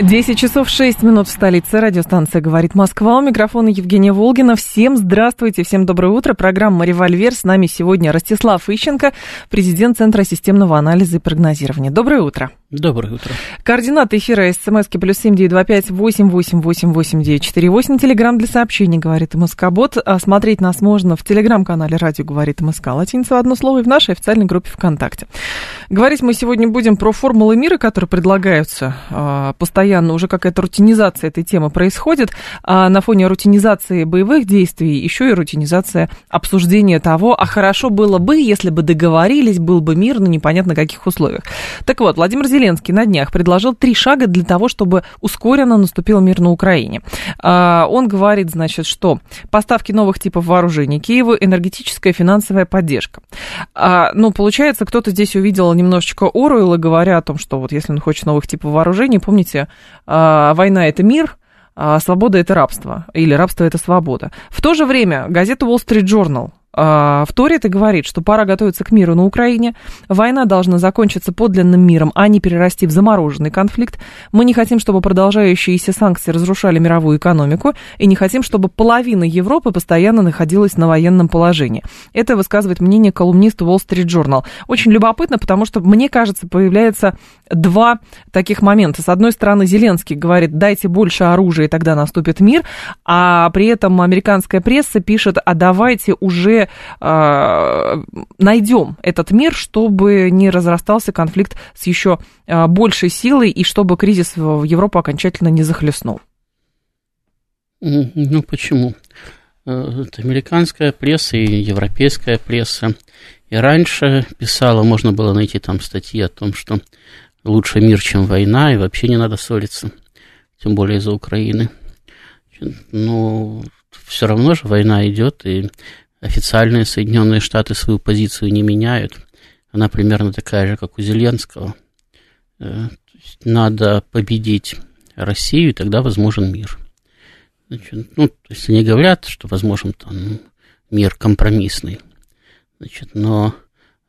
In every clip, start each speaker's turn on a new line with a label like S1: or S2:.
S1: 10 часов 6 минут в столице. Радиостанция «Говорит Москва». У микрофона Евгения Волгина. Всем здравствуйте, всем доброе утро. Программа «Револьвер». С нами сегодня Ростислав Ищенко, президент Центра системного анализа и прогнозирования. Доброе утро.
S2: Доброе утро.
S1: Координаты эфира смски плюс семь девять два пять восемь восемь восемь восемь девять четыре восемь. Телеграмм для сообщений говорит МСК Бот. А смотреть нас можно в телеграм-канале Радио говорит МСК. Латиница одно слово и в нашей официальной группе ВКонтакте. Говорить мы сегодня будем про формулы мира, которые предлагаются а, постоянно. Уже какая-то рутинизация этой темы происходит. А на фоне рутинизации боевых действий еще и рутинизация обсуждения того, а хорошо было бы, если бы договорились, был бы мир, но непонятно каких условиях. Так вот, Владимир Зеленский на днях предложил три шага для того, чтобы ускоренно наступил мир на Украине. А, он говорит, значит, что поставки новых типов вооружений Киеву, энергетическая финансовая поддержка. А, ну, получается, кто-то здесь увидел немножечко Оруэлла, говоря о том, что вот если он хочет новых типов вооружений, помните, а, война это мир, а свобода это рабство, или рабство это свобода. В то же время газета Wall Street Journal а, вторит и говорит, что пора готовиться к миру на Украине. Война должна закончиться подлинным миром, а не перерасти в замороженный конфликт. Мы не хотим, чтобы продолжающиеся санкции разрушали мировую экономику, и не хотим, чтобы половина Европы постоянно находилась на военном положении. Это высказывает мнение колумниста Wall Street Journal. Очень любопытно, потому что, мне кажется, появляется два таких момента. С одной стороны, Зеленский говорит, дайте больше оружия, и тогда наступит мир, а при этом американская пресса пишет, а давайте уже э, найдем этот мир, чтобы не разрастался конфликт с еще э, большей силой и чтобы кризис в Европу окончательно не захлестнул?
S2: Ну, почему? Это американская пресса и европейская пресса и раньше писала, можно было найти там статьи о том, что лучше мир, чем война, и вообще не надо ссориться, тем более из-за Украины. Но все равно же война идет, и официальные Соединенные Штаты свою позицию не меняют. Она примерно такая же, как у Зеленского. Э, надо победить Россию, и тогда возможен мир. Значит, ну, то есть они говорят, что возможен там мир компромиссный. Значит, но,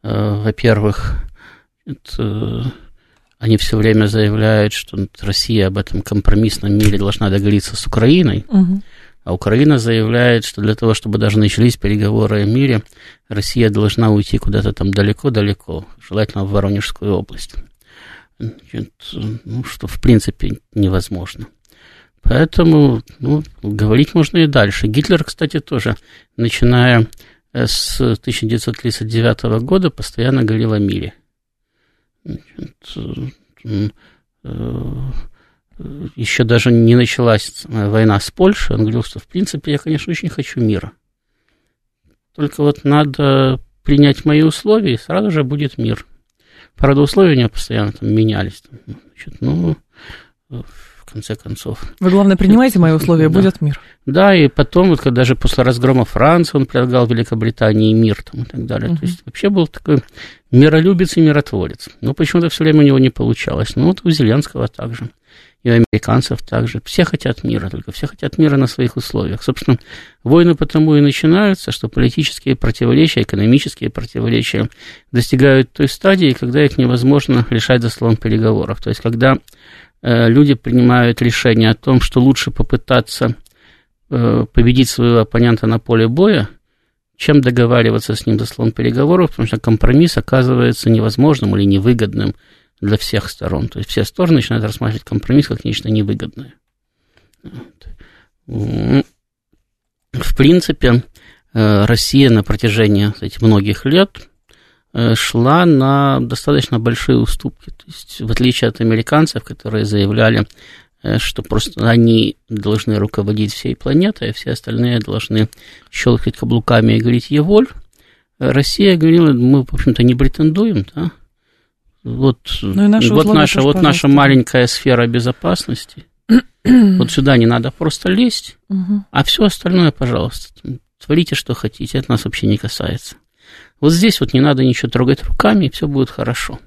S2: э, во-первых, это, они все время заявляют, что Россия об этом компромиссном мире должна договориться с Украиной. Угу. А Украина заявляет, что для того, чтобы даже начались переговоры о мире, Россия должна уйти куда-то там далеко-далеко, желательно в Воронежскую область. Ну, что в принципе невозможно. Поэтому ну, говорить можно и дальше. Гитлер, кстати, тоже, начиная с 1939 года, постоянно говорил о мире. Значит, еще даже не началась война с Польшей, он говорил, что в принципе я, конечно, очень хочу мира. Только вот надо принять мои условия, и сразу же будет мир. Правда, условия у него постоянно там менялись. Значит, ну, в конце концов.
S1: Вы, главное, принимаете мои условия,
S2: да.
S1: будет мир.
S2: Да, и потом, вот, когда даже после разгрома Франции он предлагал Великобритании мир там, и так далее. Uh-huh. То есть вообще был такой миролюбец и миротворец. Но почему-то все время у него не получалось. Ну, вот у Зеленского также и у американцев также. Все хотят мира, только все хотят мира на своих условиях. Собственно, войны потому и начинаются, что политические противоречия, экономические противоречия достигают той стадии, когда их невозможно решать за столом переговоров. То есть, когда э, люди принимают решение о том, что лучше попытаться э, победить своего оппонента на поле боя, чем договариваться с ним за столом переговоров, потому что компромисс оказывается невозможным или невыгодным для всех сторон. То есть все стороны начинают рассматривать компромисс как нечто невыгодное. В принципе, э, Россия на протяжении этих многих лет э, шла на достаточно большие уступки. То есть, в отличие от американцев, которые заявляли, э, что просто они должны руководить всей планетой, а все остальные должны щелкать каблуками и говорить «Еволь», Россия говорила, мы, в общем-то, не претендуем, да, вот, ну, вот, наша, вот наша маленькая сфера безопасности. вот сюда не надо просто лезть, угу. а все остальное, пожалуйста. творите, что хотите, это нас вообще не касается. Вот здесь вот не надо ничего трогать руками, и все будет хорошо.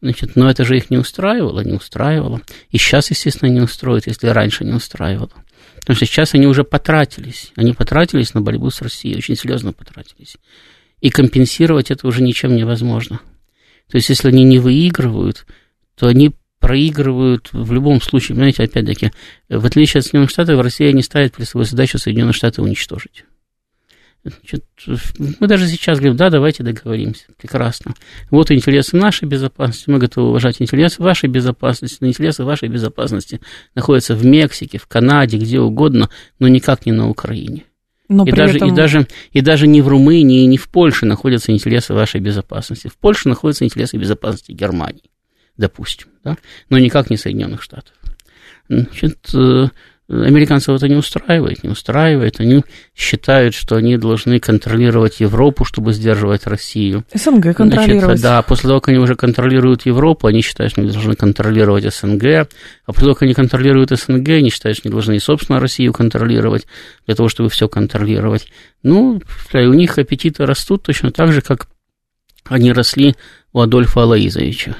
S2: Значит, но это же их не устраивало, не устраивало. И сейчас, естественно, не устроит, если раньше не устраивало. Потому что сейчас они уже потратились. Они потратились на борьбу с Россией, очень серьезно потратились. И компенсировать это уже ничем невозможно. То есть, если они не выигрывают, то они проигрывают в любом случае. Понимаете, опять-таки, в отличие от Соединенных Штатов, Россия не ставит перед собой задачу Соединенные Штаты уничтожить. Значит, мы даже сейчас говорим, да, давайте договоримся. Прекрасно. Вот интересы нашей безопасности, мы готовы уважать интересы вашей безопасности, но интересы вашей безопасности находятся в Мексике, в Канаде, где угодно, но никак не на Украине. Но и, даже, этом... и, даже, и даже не в Румынии, и не в Польше находятся интересы вашей безопасности. В Польше находятся интересы безопасности Германии, допустим, да? но никак не Соединенных Штатов. Значит, э, Американцев это не устраивает, не устраивает. Они считают, что они должны контролировать Европу, чтобы сдерживать Россию.
S1: СНГ контролировать. Значит,
S2: да, после того, как они уже контролируют Европу, они считают, что они должны контролировать СНГ. А после того, как они контролируют СНГ, они считают, что они должны и, собственно, Россию контролировать, для того, чтобы все контролировать. Ну, у них аппетиты растут точно так же, как они росли у Адольфа Алаизовича.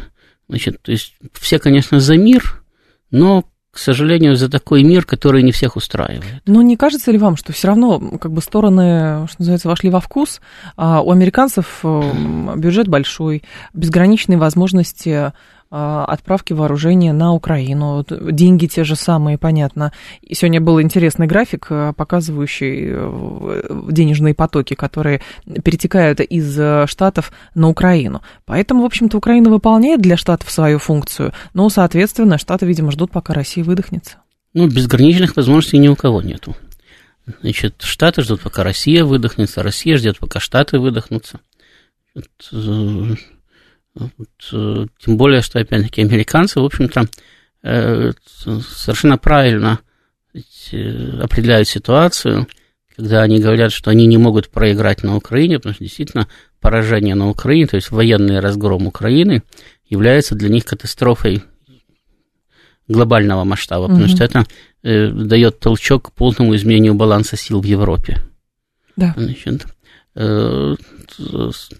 S2: Значит, то есть все, конечно, за мир, но к сожалению, за такой мир, который не всех устраивает.
S1: Но не кажется ли вам, что все равно как бы стороны, что называется, вошли во вкус? А у американцев э, бюджет большой, безграничные возможности отправки вооружения на Украину. Деньги те же самые, понятно. И сегодня был интересный график, э, показывающий э, денежные потоки, которые перетекают из э, Штатов на Украину. Поэтому, в общем-то, Украина выполняет для Штатов свою функцию, но, соответственно, Штаты, видимо, ждут, пока Россия выдохнется.
S2: Ну, безграничных возможностей ни у кого нету. Значит, Штаты ждут, пока Россия выдохнется, Россия ждет, пока Штаты выдохнутся. Вот, э, тем более, что, опять-таки, американцы, в общем-то, э, совершенно правильно определяют ситуацию, когда они говорят, что они не могут проиграть на Украине, потому что действительно поражение на Украине, то есть военный разгром Украины, является для них катастрофой глобального масштаба, потому mm-hmm. что это э, дает толчок к полному изменению баланса сил в Европе.
S1: Да.
S2: Значит, Э, но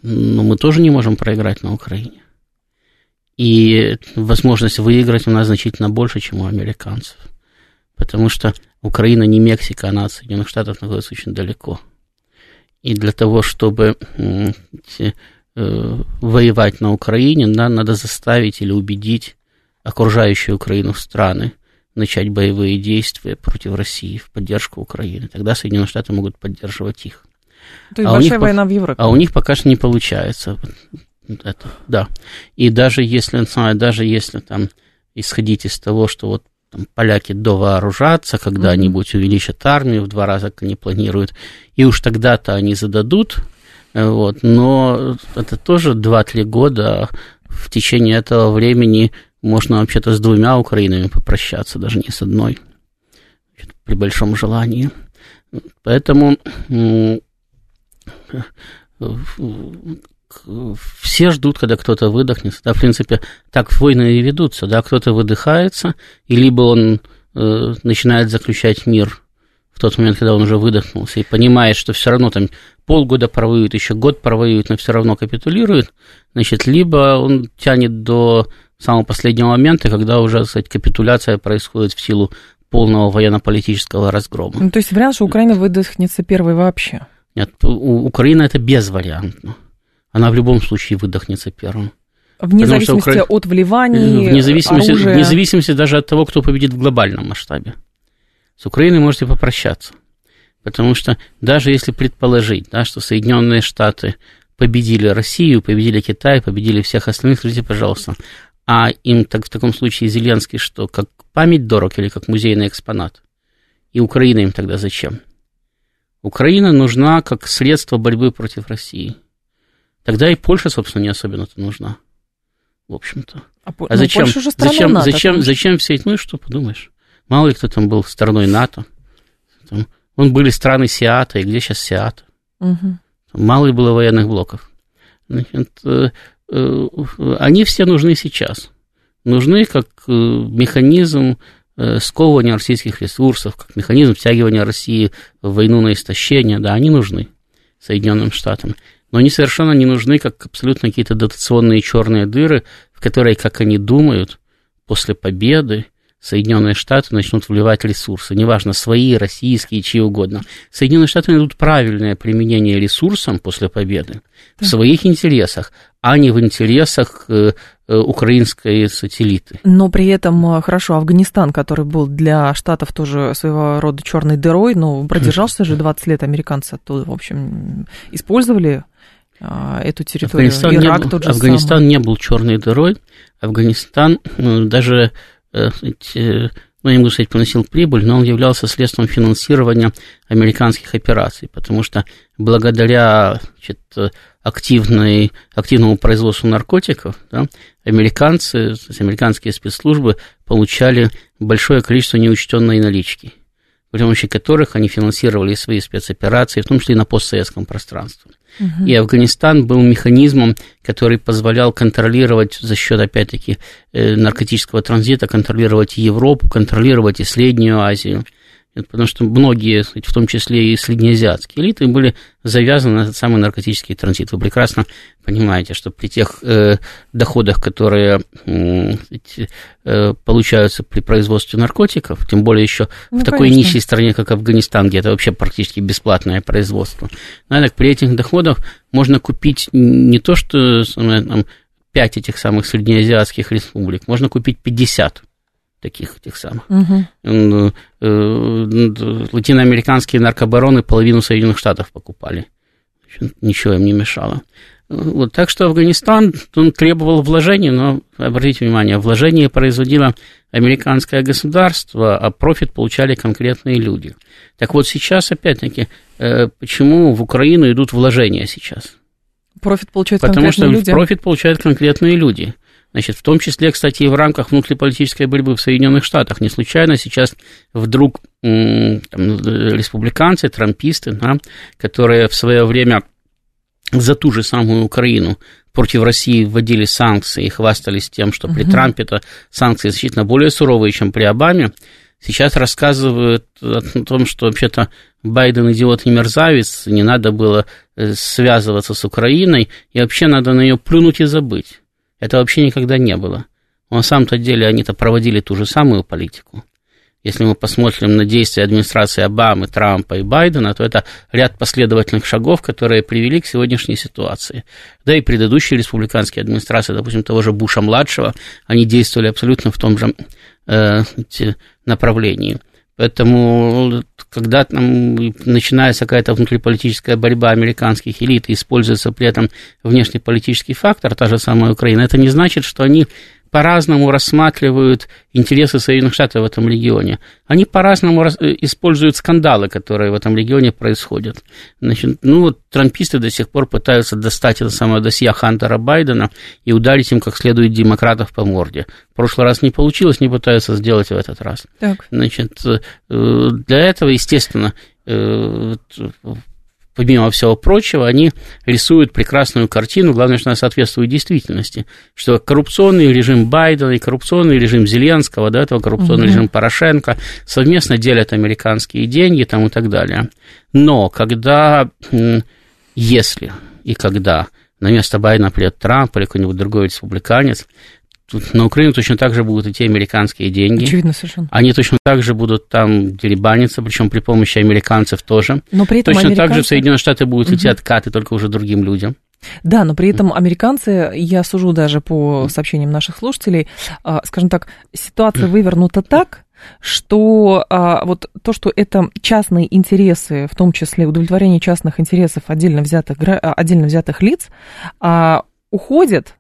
S2: мы тоже не можем проиграть на Украине. И возможность выиграть у нас значительно больше, чем у американцев. Потому что Украина не Мексика, она от Соединенных Штатов находится очень далеко. И для того, чтобы э, воевать на Украине, да, надо заставить или убедить окружающие Украину страны начать боевые действия против России в поддержку Украины. Тогда Соединенные Штаты могут поддерживать их.
S1: То есть а большая война в Европе.
S2: А у них пока что не получается. Это, да. И даже если, даже если там исходить из того, что вот там, поляки довооружатся, когда-нибудь mm-hmm. увеличат армию в два раза, как они планируют, и уж тогда-то они зададут, вот, но это тоже 2-3 года, в течение этого времени можно вообще-то с двумя Украинами попрощаться, даже не с одной, при большом желании. Поэтому все ждут, когда кто-то выдохнется. Да, в принципе, так войны и ведутся. Да, кто-то выдыхается, и либо он э, начинает заключать мир в тот момент, когда он уже выдохнулся, и понимает, что все равно там полгода провоюет, еще год провоюет, но все равно капитулирует, значит, либо он тянет до самого последнего момента, когда уже, кстати, капитуляция происходит в силу полного военно-политического разгрома.
S1: Ну, то есть вариант, что Украина выдохнется первой вообще?
S2: Нет, у Украины это безвариантно. Она в любом случае выдохнется первым.
S1: Вне зависимости Укра... от вливаний,
S2: вне зависимости, оружия. вне зависимости даже от того, кто победит в глобальном масштабе. С Украиной можете попрощаться. Потому что даже если предположить, да, что Соединенные Штаты победили Россию, победили Китай, победили всех остальных, скажите, пожалуйста, а им так, в таком случае Зеленский что, как память дорог или как музейный экспонат? И Украина им тогда зачем? Украина нужна как средство борьбы против России. Тогда и Польша, собственно, не особенно-то нужна. В общем-то. А, а ну, зачем, же зачем, НАТО, зачем, зачем все эти, ну и что подумаешь? Мало ли кто там был стороной НАТО. Там, вон были страны Сиата, и где сейчас Сиата? Угу. Мало ли было военных блоков. Значит, э, э, они все нужны сейчас. Нужны как э, механизм сковывания российских ресурсов, как механизм втягивания России в войну на истощение, да, они нужны Соединенным Штатам. Но они совершенно не нужны как абсолютно какие-то дотационные черные дыры, в которые, как они думают, после победы Соединенные Штаты начнут вливать ресурсы, неважно, свои, российские, чьи угодно. Соединенные Штаты найдут правильное применение ресурсам после победы в своих интересах, а не в интересах э, э, украинской сателлиты.
S1: Но при этом, э, хорошо, Афганистан, который был для Штатов тоже своего рода черной дырой, но продержался же 20 лет американцы оттуда, в общем, использовали эту территорию.
S2: Афганистан, Ирак не был, тот же Афганистан самый. не был черной дырой. Афганистан даже ну, я могу сказать, приносил прибыль, но он являлся средством финансирования американских операций, потому что благодаря значит, активной, активному производству наркотиков да, американцы, американские спецслужбы получали большое количество неучтенной налички, при помощи которых они финансировали свои спецоперации, в том числе и на постсоветском пространстве. Угу. И Афганистан был механизмом, который позволял контролировать за счет, опять-таки, э, наркотического транзита, контролировать Европу, контролировать и Среднюю Азию потому что многие, в том числе и среднеазиатские элиты, были завязаны на этот самый наркотический транзит. Вы прекрасно понимаете, что при тех э, доходах, которые э, получаются при производстве наркотиков, тем более еще ну, в такой конечно. нищей стране, как Афганистан, где это вообще практически бесплатное производство, так при этих доходах можно купить не то, что там, 5 этих самых среднеазиатских республик, можно купить 50 таких тех самых. Угу. Латиноамериканские наркобароны половину Соединенных Штатов покупали. Ничего им не мешало. Вот, так что Афганистан он требовал вложений, но обратите внимание, вложения производило американское государство, а профит получали конкретные люди. Так вот сейчас, опять-таки, э, почему в Украину идут вложения сейчас?
S1: Профит получают
S2: Потому
S1: конкретные люди?
S2: Что профит получают конкретные люди. Значит, в том числе, кстати, и в рамках внутриполитической борьбы в Соединенных Штатах. Не случайно сейчас вдруг там, республиканцы, трамписты, да, которые в свое время за ту же самую Украину против России вводили санкции и хвастались тем, что при угу. Трампе это санкции значительно более суровые, чем при Обаме, сейчас рассказывают о том, что вообще-то Байден идиот и мерзавец, не надо было э, связываться с Украиной, и вообще надо на нее плюнуть и забыть. Это вообще никогда не было. Но на самом-то деле они-то проводили ту же самую политику. Если мы посмотрим на действия администрации Обамы, Трампа и Байдена, то это ряд последовательных шагов, которые привели к сегодняшней ситуации. Да и предыдущие республиканские администрации, допустим, того же Буша-младшего, они действовали абсолютно в том же э, направлении. Поэтому, когда там начинается какая-то внутриполитическая борьба американских элит и используется при этом внешнеполитический фактор, та же самая Украина, это не значит, что они по-разному рассматривают интересы Соединенных Штатов в этом регионе. Они по-разному э, используют скандалы, которые в этом регионе происходят. Значит, ну, вот трамписты до сих пор пытаются достать это самое досье Хантера Байдена и ударить им как следует демократов по морде. В прошлый раз не получилось, не пытаются сделать в этот раз. Так. Значит, э, для этого, естественно, э, помимо всего прочего, они рисуют прекрасную картину, главное, что она соответствует действительности, что коррупционный режим Байдена и коррупционный режим Зеленского, до этого коррупционный угу. режим Порошенко совместно делят американские деньги там и так далее. Но когда, если и когда на место Байдена придет Трамп или какой-нибудь другой республиканец, Тут на Украину точно так же будут идти американские деньги.
S1: Очевидно совершенно.
S2: Они точно так же будут там деребаниться, причем при помощи американцев тоже. Но при этом точно американцы... так же в Соединенные Штаты будут угу. идти откаты, только уже другим людям.
S1: Да, но при этом американцы, я сужу даже по сообщениям наших слушателей, а, скажем так, ситуация вывернута так, что а, вот то, что это частные интересы, в том числе удовлетворение частных интересов отдельно взятых, отдельно взятых лиц, а, уходит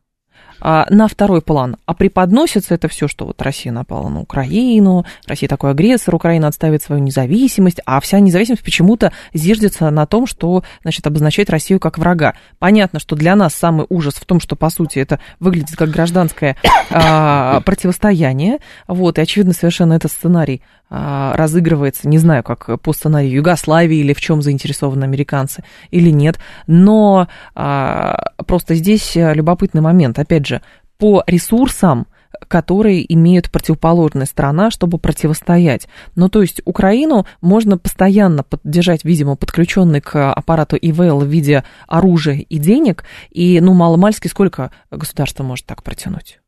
S1: на второй план, а преподносится это все, что вот Россия напала на Украину, Россия такой агрессор, Украина отставит свою независимость, а вся независимость почему-то зиждется на том, что, значит, обозначает Россию как врага. Понятно, что для нас самый ужас в том, что, по сути, это выглядит как гражданское а, противостояние, вот, и, очевидно, совершенно этот сценарий а, разыгрывается, не знаю, как по сценарию Югославии или в чем заинтересованы американцы или нет, но а, просто здесь любопытный момент, опять же, по ресурсам которые имеют противоположная сторона, чтобы противостоять. Ну, то есть Украину можно постоянно поддержать, видимо, подключенный к аппарату ИВЛ в виде оружия и денег, и, ну, маломальски сколько государство может так протянуть?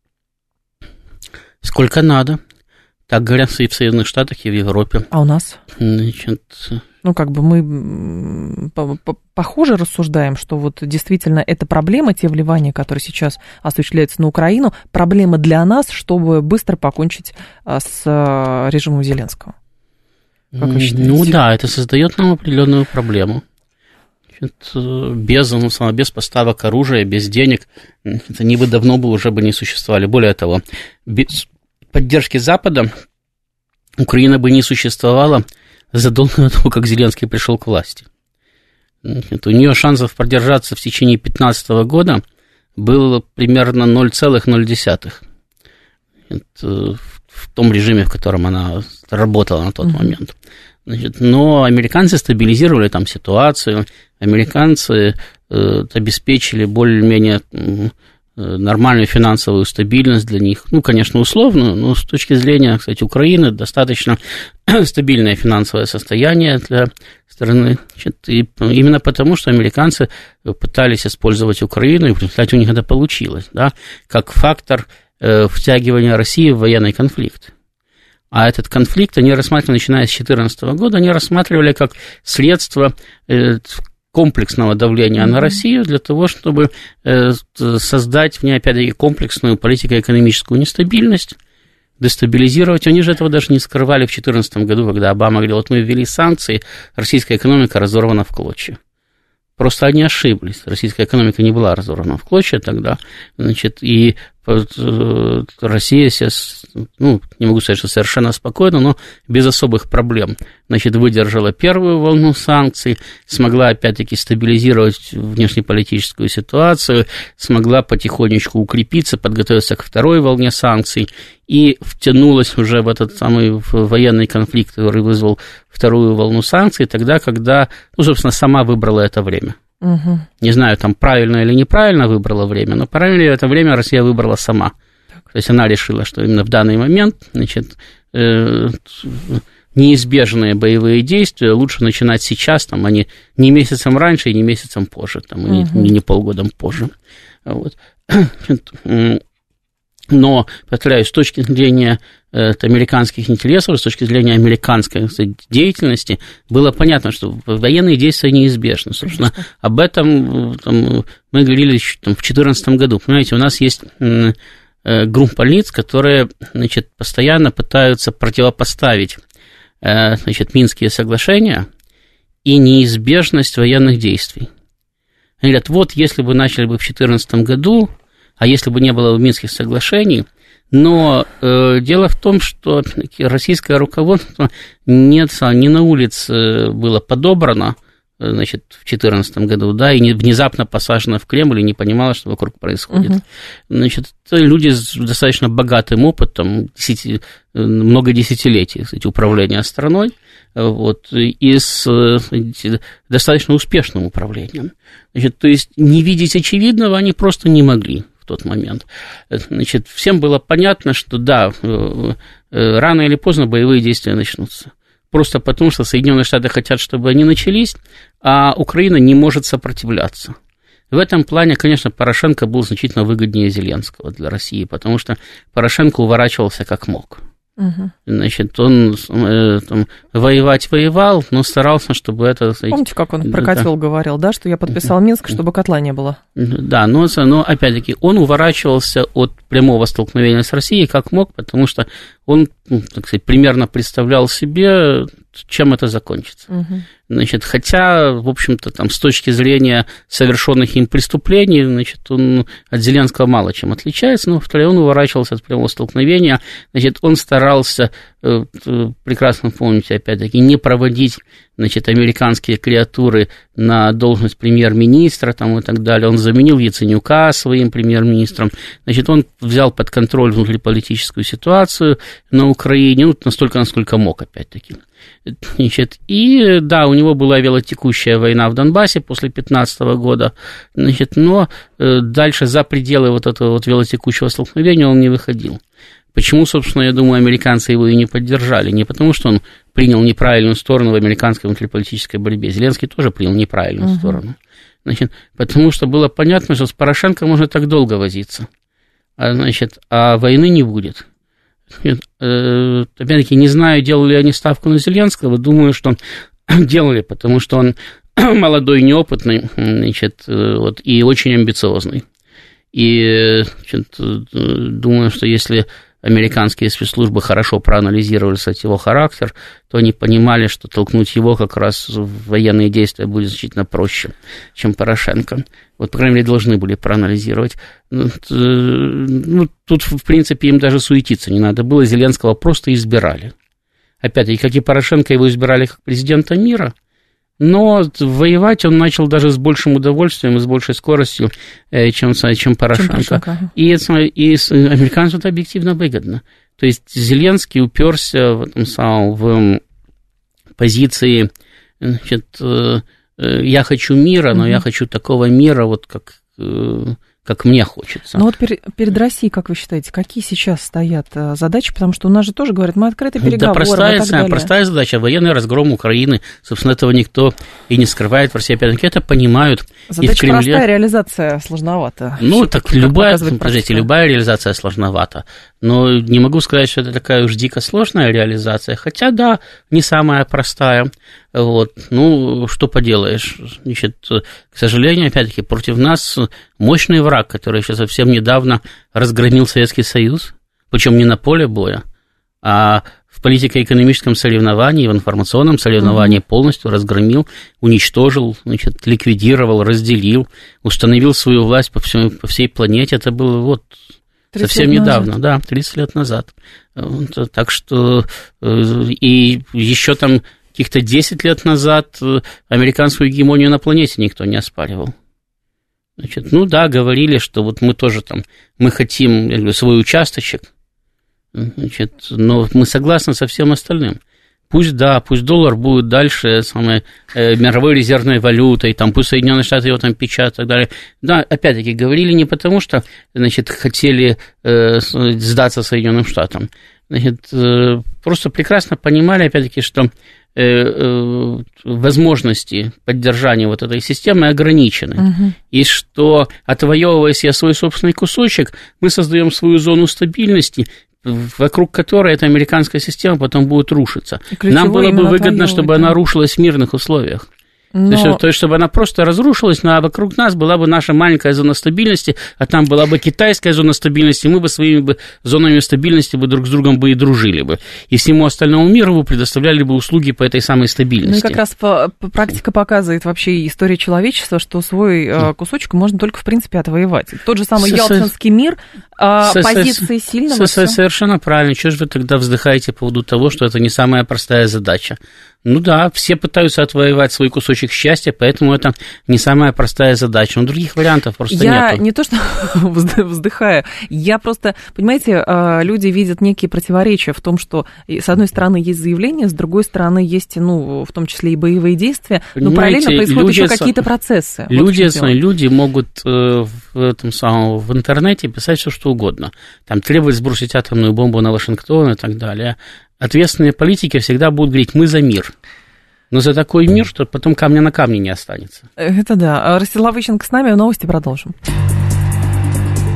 S2: Сколько надо. Так говорят и в Соединенных Штатах, и в Европе.
S1: А у нас?
S2: Значит,
S1: ну, как бы мы похоже рассуждаем, что вот действительно это проблема, те вливания, которые сейчас осуществляются на Украину, проблема для нас, чтобы быстро покончить а, с а, режимом Зеленского.
S2: Как вы считаете? Ну да, это создает нам определенную проблему. Без, ну, без поставок оружия, без денег, они бы давно бы уже бы не существовали. Более того, без поддержки Запада Украина бы не существовала задолго до того, как Зеленский пришел к власти. У нее шансов продержаться в течение 2015 года было примерно 0,0. Это в том режиме, в котором она работала на тот mm-hmm. момент. Значит, но американцы стабилизировали там ситуацию, американцы э, обеспечили более-менее нормальную финансовую стабильность для них. Ну, конечно, условно, но с точки зрения, кстати, Украины достаточно стабильное финансовое состояние для страны. И именно потому, что американцы пытались использовать Украину, и в у них это получилось, да, как фактор э, втягивания России в военный конфликт. А этот конфликт они рассматривали, начиная с 2014 года, они рассматривали как средство э, комплексного давления mm-hmm. на Россию для того, чтобы э, создать в ней, опять-таки, комплексную политико-экономическую нестабильность, дестабилизировать. Они же этого даже не скрывали в 2014 году, когда Обама говорил, вот мы ввели санкции, российская экономика разорвана в клочья. Просто они ошиблись. Российская экономика не была разорвана в клочья тогда. Значит, и Россия сейчас, ну, не могу сказать, что совершенно спокойно, но без особых проблем, значит, выдержала первую волну санкций, смогла, опять-таки, стабилизировать внешнеполитическую ситуацию, смогла потихонечку укрепиться, подготовиться к второй волне санкций и втянулась уже в этот самый военный конфликт, который вызвал вторую волну санкций, тогда, когда, ну, собственно, сама выбрала это время. Угу. Не знаю, там правильно или неправильно выбрала время, но правильно это время Россия выбрала сама. Так. То есть она решила, что именно в данный момент, значит, э, неизбежные боевые действия лучше начинать сейчас, там, а не, не месяцем раньше и не месяцем позже, там, угу. и не, не полгодом позже. Вот. Но, повторяю, с точки зрения э, американских интересов, с точки зрения американской кстати, деятельности, было понятно, что военные действия неизбежны. Собственно, об этом э, там, мы говорили еще там, в 2014 году. Понимаете, у нас есть э, группа лиц, которые значит, постоянно пытаются противопоставить значит, Минские соглашения и неизбежность военных действий. Они говорят, вот если бы начали бы в 2014 году, а если бы не было Минских соглашений, но э, дело в том, что российское руководство нет, не на улице было подобрано, э, значит, в 2014 году, да, и внезапно посажено в Кремль и не понимало, что вокруг происходит. Угу. Значит, это люди с достаточно богатым опытом, десяти, э, много десятилетий, кстати, управления страной, вот, и с э, достаточно успешным управлением. Значит, то есть не видеть очевидного они просто не могли тот момент. Значит, всем было понятно, что да, э, э, рано или поздно боевые действия начнутся. Просто потому, что Соединенные Штаты хотят, чтобы они начались, а Украина не может сопротивляться. В этом плане, конечно, Порошенко был значительно выгоднее Зеленского для России, потому что Порошенко уворачивался как мог. Угу. Значит, он э, там, воевать воевал, но старался, чтобы это...
S1: Помните, как он про котел да. говорил, да, что я подписал Минск, чтобы котла не было?
S2: Да, но, но опять-таки он уворачивался от прямого столкновения с Россией как мог, потому что он, ну, так сказать, примерно представлял себе, чем это закончится. Угу. Значит, хотя, в общем-то, там, с точки зрения совершенных им преступлений, значит, он от Зеленского мало чем отличается, но, второе, он уворачивался от прямого столкновения, значит, он старался, э, прекрасно помните, опять-таки, не проводить значит, американские креатуры на должность премьер-министра там, и так далее. Он заменил Яценюка своим премьер-министром. Значит, он взял под контроль внутриполитическую ситуацию на Украине, ну, настолько, насколько мог, опять-таки. Значит, и да, у него была велотекущая война в Донбассе после 15 года, значит, но э, дальше за пределы вот этого вот велотекущего столкновения он не выходил. Почему, собственно, я думаю, американцы его и не поддержали? Не потому, что он принял неправильную сторону в американской внутриполитической борьбе. Зеленский тоже принял неправильную uh-huh. сторону. Значит, потому что было понятно, что с Порошенко можно так долго возиться. А, значит, а войны не будет. Нет, э, опять-таки, не знаю, делали ли они ставку на Зеленского, думаю, что делали, потому что он молодой, неопытный, значит, э, вот, и очень амбициозный. И значит, э, думаю, что если американские спецслужбы хорошо проанализировали, кстати, его характер, то они понимали, что толкнуть его как раз в военные действия будет значительно проще, чем Порошенко. Вот, по крайней мере, должны были проанализировать. Ну, ну тут, в принципе, им даже суетиться не надо было. Зеленского просто избирали. Опять-таки, как и Порошенко, его избирали как президента мира – но воевать он начал даже с большим удовольствием и с большей скоростью, э, чем, чем Порошенко. Чем Порошенко. И, и американцам это объективно выгодно. То есть Зеленский уперся в этом самом в позиции, значит, э, э, я хочу мира, но я хочу такого мира, вот как как мне хочется.
S1: Но ну вот перед, перед Россией, как вы считаете, какие сейчас стоят э, задачи? Потому что у нас же тоже говорят, мы открыты переговоры. Да
S2: простая, и так простая задача. Военный разгром Украины. Собственно, этого никто и не скрывает. В России, опять-таки, это понимают
S1: задача
S2: и в Кремле.
S1: простая, реализация сложновата.
S2: Ну, так любая, подождите, любая реализация сложновата. Но не могу сказать, что это такая уж дико сложная реализация. Хотя, да, не самая простая. Вот. Ну, что поделаешь. Значит, к сожалению, опять-таки, против нас мощный враг, который еще совсем недавно разгромил Советский Союз, причем не на поле боя, а в политико-экономическом соревновании, в информационном соревновании полностью разгромил, уничтожил, значит, ликвидировал, разделил, установил свою власть по, всему, по всей планете. Это было вот совсем недавно, да, 30 лет назад. Так что э, и еще там каких-то 10 лет назад э, американскую гегемонию на планете никто не оспаривал. Значит, ну да, говорили, что вот мы тоже там, мы хотим говорю, свой участочек, значит, но мы согласны со всем остальным. Пусть да, пусть доллар будет дальше самой э, мировой резервной валютой, там, пусть Соединенные Штаты его там печатают и так далее. Да, опять-таки, говорили не потому, что, значит, хотели э, сдаться Соединенным Штатам. Значит, э, просто прекрасно понимали, опять-таки, что Э, э, возможности поддержания вот этой системы ограничены. Угу. И что, отвоевывая себе свой собственный кусочек, мы создаем свою зону стабильности, вокруг которой эта американская система потом будет рушиться. Нам было бы выгодно, чтобы она рушилась в мирных условиях. Но... То, есть, то есть, чтобы она просто разрушилась, но вокруг нас была бы наша маленькая зона стабильности, а там была бы китайская зона стабильности, мы бы своими бы зонами стабильности бы друг с другом бы и дружили бы. И всему остальному миру бы предоставляли бы услуги по этой самой стабильности.
S1: Ну как раз по, по, практика показывает вообще история человечества, что свой э, кусочек можно только, в принципе, отвоевать. Тот же самый Ялтинский мир, э, позиции сильного...
S2: Совершенно правильно. Чего же вы тогда вздыхаете по поводу того, что это не самая простая задача? Ну да, все пытаются отвоевать свой кусочек счастья, поэтому это не самая простая задача. Но других вариантов просто нет.
S1: Я не то, что вздыхаю, я просто, понимаете, а, люди видят некие противоречия в том, что с одной стороны есть заявление, с другой стороны есть, ну, в том числе и боевые действия, но параллельно происходят еще какие-то процессы.
S2: Люди, вот люди могут э, в этом самом в интернете писать все что угодно, там требовать сбросить атомную бомбу на Вашингтон и так далее ответственные политики всегда будут говорить «мы за мир». Но за такой мир, что потом камня на камне не останется.
S1: Это да. Ростислав Ищенко с нами, новости продолжим.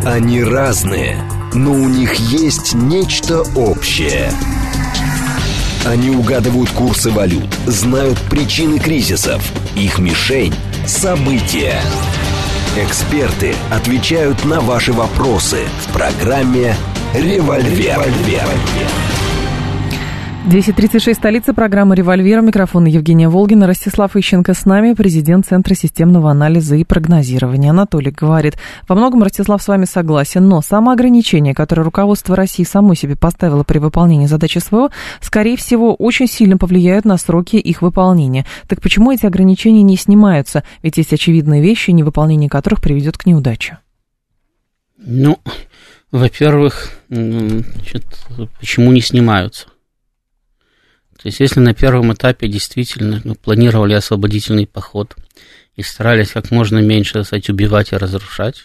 S3: Они разные, но у них есть нечто общее. Они угадывают курсы валют, знают причины кризисов. Их мишень – события. Эксперты отвечают на ваши вопросы в программе «Револьвер». «Револьвер».
S1: 236 столица, программа «Револьвер». Микрофон Евгения Волгина. Ростислав Ищенко с нами, президент Центра системного анализа и прогнозирования. Анатолий говорит, во многом Ростислав с вами согласен, но самоограничение, которое руководство России само себе поставило при выполнении задачи СВО, скорее всего, очень сильно повлияют на сроки их выполнения. Так почему эти ограничения не снимаются? Ведь есть очевидные вещи, невыполнение которых приведет к неудаче.
S2: Ну, во-первых, почему не снимаются? То есть, если на первом этапе действительно ну, планировали освободительный поход и старались как можно меньше, так убивать и разрушать,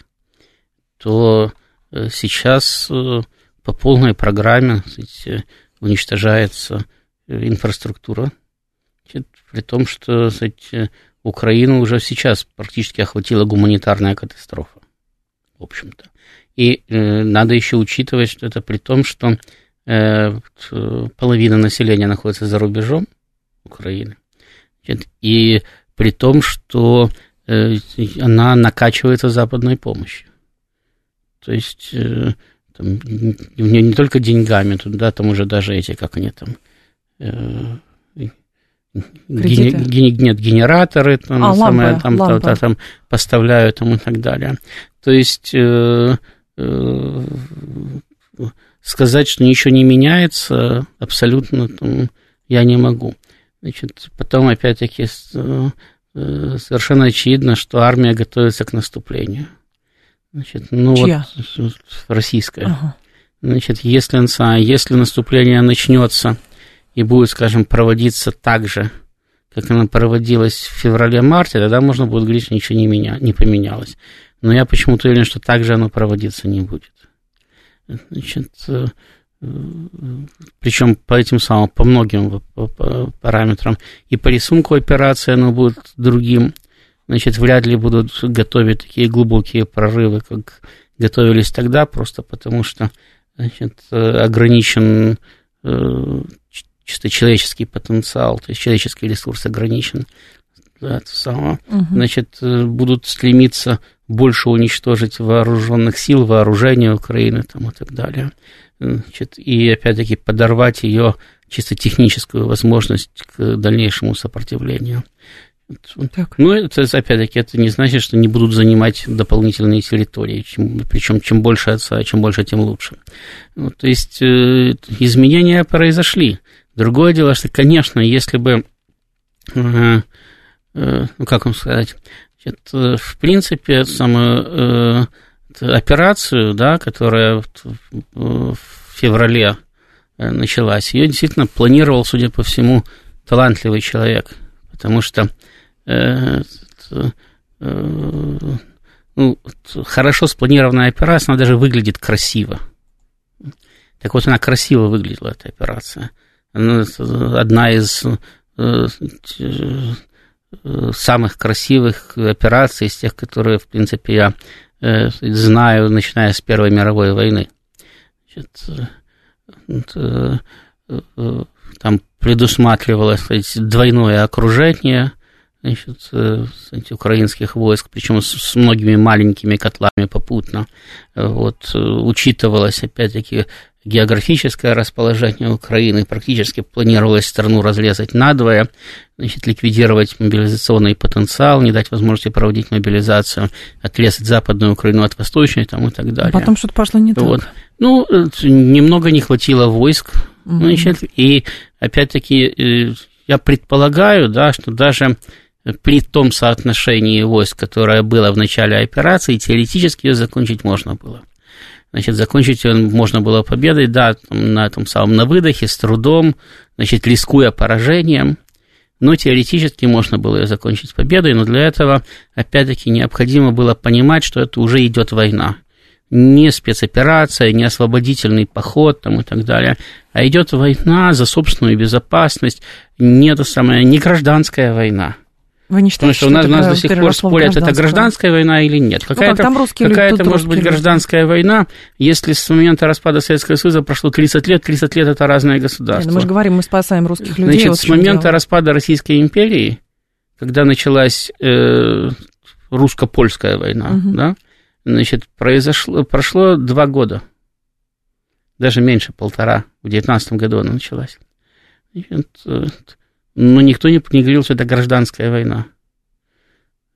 S2: то э, сейчас э, по полной программе сказать, уничтожается инфраструктура, при том, что сказать, Украину уже сейчас практически охватила гуманитарная катастрофа, в общем-то. И э, надо еще учитывать, что это при том, что э, половина населения находится за рубежом Украины, и при том, что э, она накачивается западной помощью. То есть э, там, не, не только деньгами, туда там уже даже эти, как они там, э, Ген, ген, нет, генераторы там, а, самое, лампа, там, лампа. Там, там поставляют там, и так далее. То есть э, э, сказать, что ничего не меняется, абсолютно там, я не могу. Значит, потом, опять-таки, э, совершенно очевидно, что армия готовится к наступлению. Значит, ну Чья? вот российская. Ага. Значит, если, если наступление начнется и будет, скажем, проводиться так же, как она проводилась в феврале-марте, тогда можно будет говорить, что ничего не, меня, не поменялось. Но я почему-то уверен, что так же оно проводиться не будет. Значит, э, причем по этим самым, по многим параметрам. И по рисунку операции оно будет другим. Значит, вряд ли будут готовить такие глубокие прорывы, как готовились тогда, просто потому что значит, э, ограничен э, чисто человеческий потенциал, то есть человеческий ресурс ограничен. Да, самое. Угу. Значит, э, будут стремиться больше уничтожить вооруженных сил, вооружения Украины там, и так далее. Значит, и опять-таки подорвать ее чисто техническую возможность к дальнейшему сопротивлению. Так. Ну, это, опять-таки, это не значит, что не будут занимать дополнительные территории. Чем, причем, чем больше отца, чем больше, тем лучше. Ну, то есть, э, изменения произошли. Другое дело, что, конечно, если бы, э, э, ну, как вам сказать, это, в принципе, самую э, операцию, да, которая в феврале началась, ее действительно планировал, судя по всему, талантливый человек, потому что ну, хорошо спланированная операция, она даже выглядит красиво. Так вот, она красиво выглядела, эта операция – одна из э, самых красивых операций, из тех, которые, в принципе, я э, знаю, начиная с Первой мировой войны. Значит, э, там предусматривалось сказать, двойное окружение значит, кстати, украинских войск, причем с, с многими маленькими котлами попутно. Вот, учитывалось, опять-таки, географическое расположение Украины, практически планировалось страну разрезать надвое, значит, ликвидировать мобилизационный потенциал, не дать возможности проводить мобилизацию, отрезать западную Украину от восточной там, и так далее.
S1: Потом что-то пошло не вот. так.
S2: Ну, немного не хватило войск, угу. значит, и опять-таки э, я предполагаю, да, что даже при том соотношении войск, которое было в начале операции, теоретически ее закончить можно было. Значит, закончить можно было победой, да, на этом самом, на выдохе, с трудом, значит, рискуя поражением, но теоретически можно было ее закончить победой, но для этого, опять-таки, необходимо было понимать, что это уже идет война. Не спецоперация, не освободительный поход там, и так далее, а идет война за собственную безопасность, не, это самое, не гражданская война.
S1: Вы не считаете,
S2: Потому что, что у нас, нас до сих пор спорят, это гражданская война или нет. Какая-то, ну, какая-то может быть гражданская люди. война, если с момента распада Советского Союза прошло 30 лет, 30 лет это разные государства. Нет,
S1: мы же говорим, мы спасаем русских людей.
S2: Значит, вот с момента дело. распада Российской империи, когда началась э, русско-польская война, угу. да, значит, произошло, прошло два года, даже меньше, полтора, в 19 году она началась. Значит, но никто не, не говорил, что это гражданская война.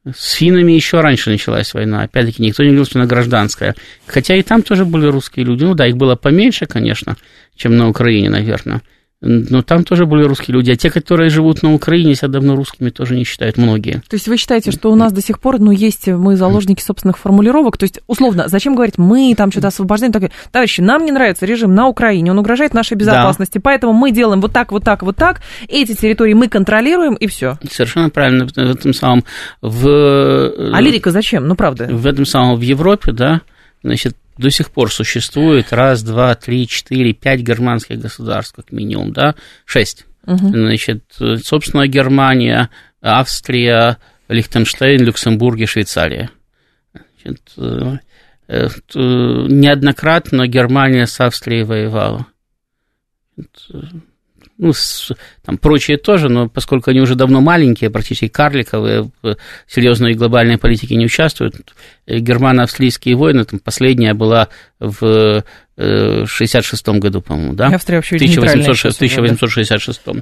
S2: С финами еще раньше началась война. Опять-таки, никто не говорил, что она гражданская. Хотя и там тоже были русские люди. Ну да, их было поменьше, конечно, чем на Украине, наверное. Но там тоже были русские люди. А те, которые живут на Украине, себя давно русскими тоже не считают многие.
S1: То есть вы считаете, что у нас до сих пор, ну, есть мы заложники собственных формулировок? То есть, условно, зачем говорить, мы там что-то освобождаем? Так, товарищи, нам не нравится режим на Украине, он угрожает нашей безопасности, да. поэтому мы делаем вот так, вот так, вот так, эти территории мы контролируем, и все.
S2: Совершенно правильно. В этом самом... В...
S1: А лирика зачем? Ну, правда.
S2: В этом самом, в Европе, да, значит, до сих пор существует раз, два, три, четыре, пять германских государств, как минимум, да, шесть. Угу. Значит, собственно, Германия, Австрия, Лихтенштейн, Люксембург и Швейцария. Значит, э, э, неоднократно Германия с Австрией воевала ну, с, там прочие тоже, но поскольку они уже давно маленькие, практически карликовые, в серьезной глобальной политике не участвуют, э, германо-австрийские войны, там последняя была в 66 э, году, по-моему, да?
S1: Австрия вообще
S2: 1800, 1866. Да?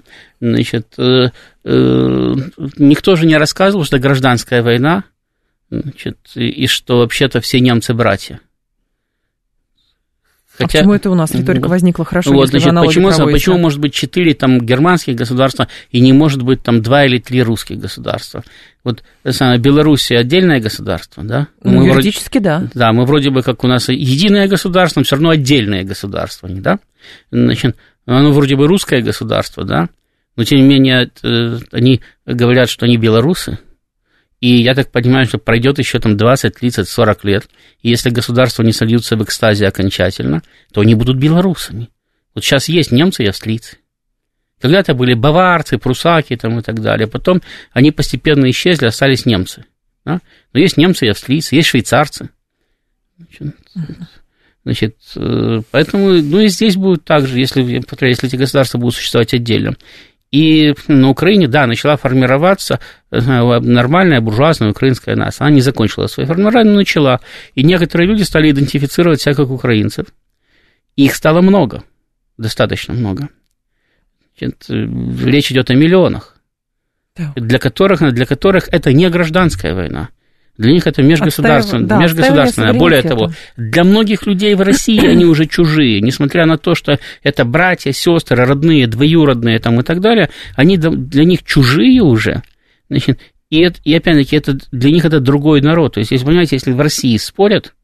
S2: Значит, э, э, никто же не рассказывал, что гражданская война, значит, и что вообще-то все немцы братья.
S1: А Хотя, а почему это у нас риторика возникла хорошо? Вот,
S2: значит, почему, почему может быть четыре там германских государства и не может быть там два или три русских государства? Вот самое, Белоруссия отдельное государство, да?
S1: Ну, мы юридически, вроде,
S2: да. Да, мы вроде бы как у нас единое государство, но все равно отдельное государство, не да? Значит, оно вроде бы русское государство, да? Но тем не менее э, они говорят, что они белорусы, и я так понимаю, что пройдет еще там 20, 30, 40 лет, и если государства не сольются в экстазе окончательно, то они будут белорусами. Вот сейчас есть немцы и австрийцы. Когда-то были баварцы, прусаки там и так далее. Потом они постепенно исчезли, остались немцы. Да? Но есть немцы и австрийцы, есть швейцарцы. Значит, э, поэтому, ну и здесь будет так же, если, если эти государства будут существовать отдельно. И на Украине, да, начала формироваться э, нормальная буржуазная украинская нация. Она не закончила свое формирование, но начала. И некоторые люди стали идентифицировать себя как украинцев. Их стало много, достаточно много. Значит, э, речь идет о миллионах, да. для, которых, для которых это не гражданская война. Для них это межгосударственное, да, межгосударственное. Более того, для многих людей в России они уже чужие, несмотря на то, что это братья, сестры, родные, двоюродные там и так далее, они для них чужие уже. Значит, и, это, и опять-таки, это, для них это другой народ. То есть, если понимаете, если в России спорят,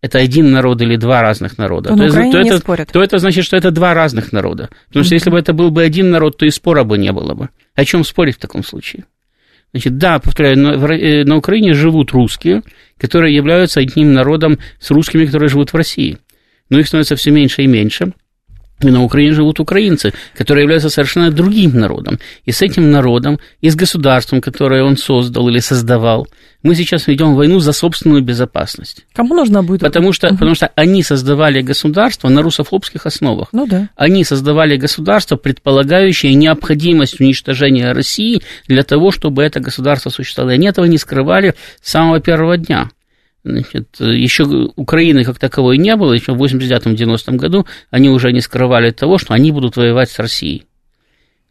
S2: это один народ или два разных народа,
S1: то,
S2: то,
S1: то,
S2: это, спорят. то это значит, что это два разных народа. Потому что если бы это был бы один народ, то и спора бы не было бы. О чем спорить в таком случае? Значит, да, повторяю, на, э, на Украине живут русские, которые являются одним народом с русскими, которые живут в России. Но их становится все меньше и меньше. И на Украине живут украинцы, которые являются совершенно другим народом. И с этим народом, и с государством, которое он создал или создавал, мы сейчас ведем войну за собственную безопасность.
S1: Кому нужно будет?
S2: Потому что, угу. потому что они создавали государство на русофобских основах.
S1: Ну да.
S2: Они создавали государство, предполагающее необходимость уничтожения России для того, чтобы это государство существовало. И они этого не скрывали с самого первого дня. Значит, еще Украины как таковой не было, еще в 89-90 году они уже не скрывали того, что они будут воевать с Россией.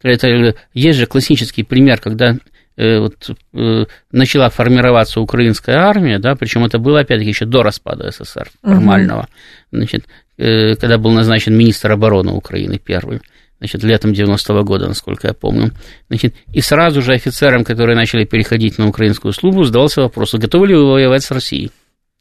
S2: Это, есть же классический пример, когда э, вот, э, начала формироваться украинская армия, да, причем это было, опять-таки, еще до распада СССР формального, угу. значит, э, когда был назначен министр обороны Украины первый значит, летом 90-го года, насколько я помню. Значит, и сразу же офицерам, которые начали переходить на украинскую службу, задался вопрос, готовы ли вы воевать с Россией?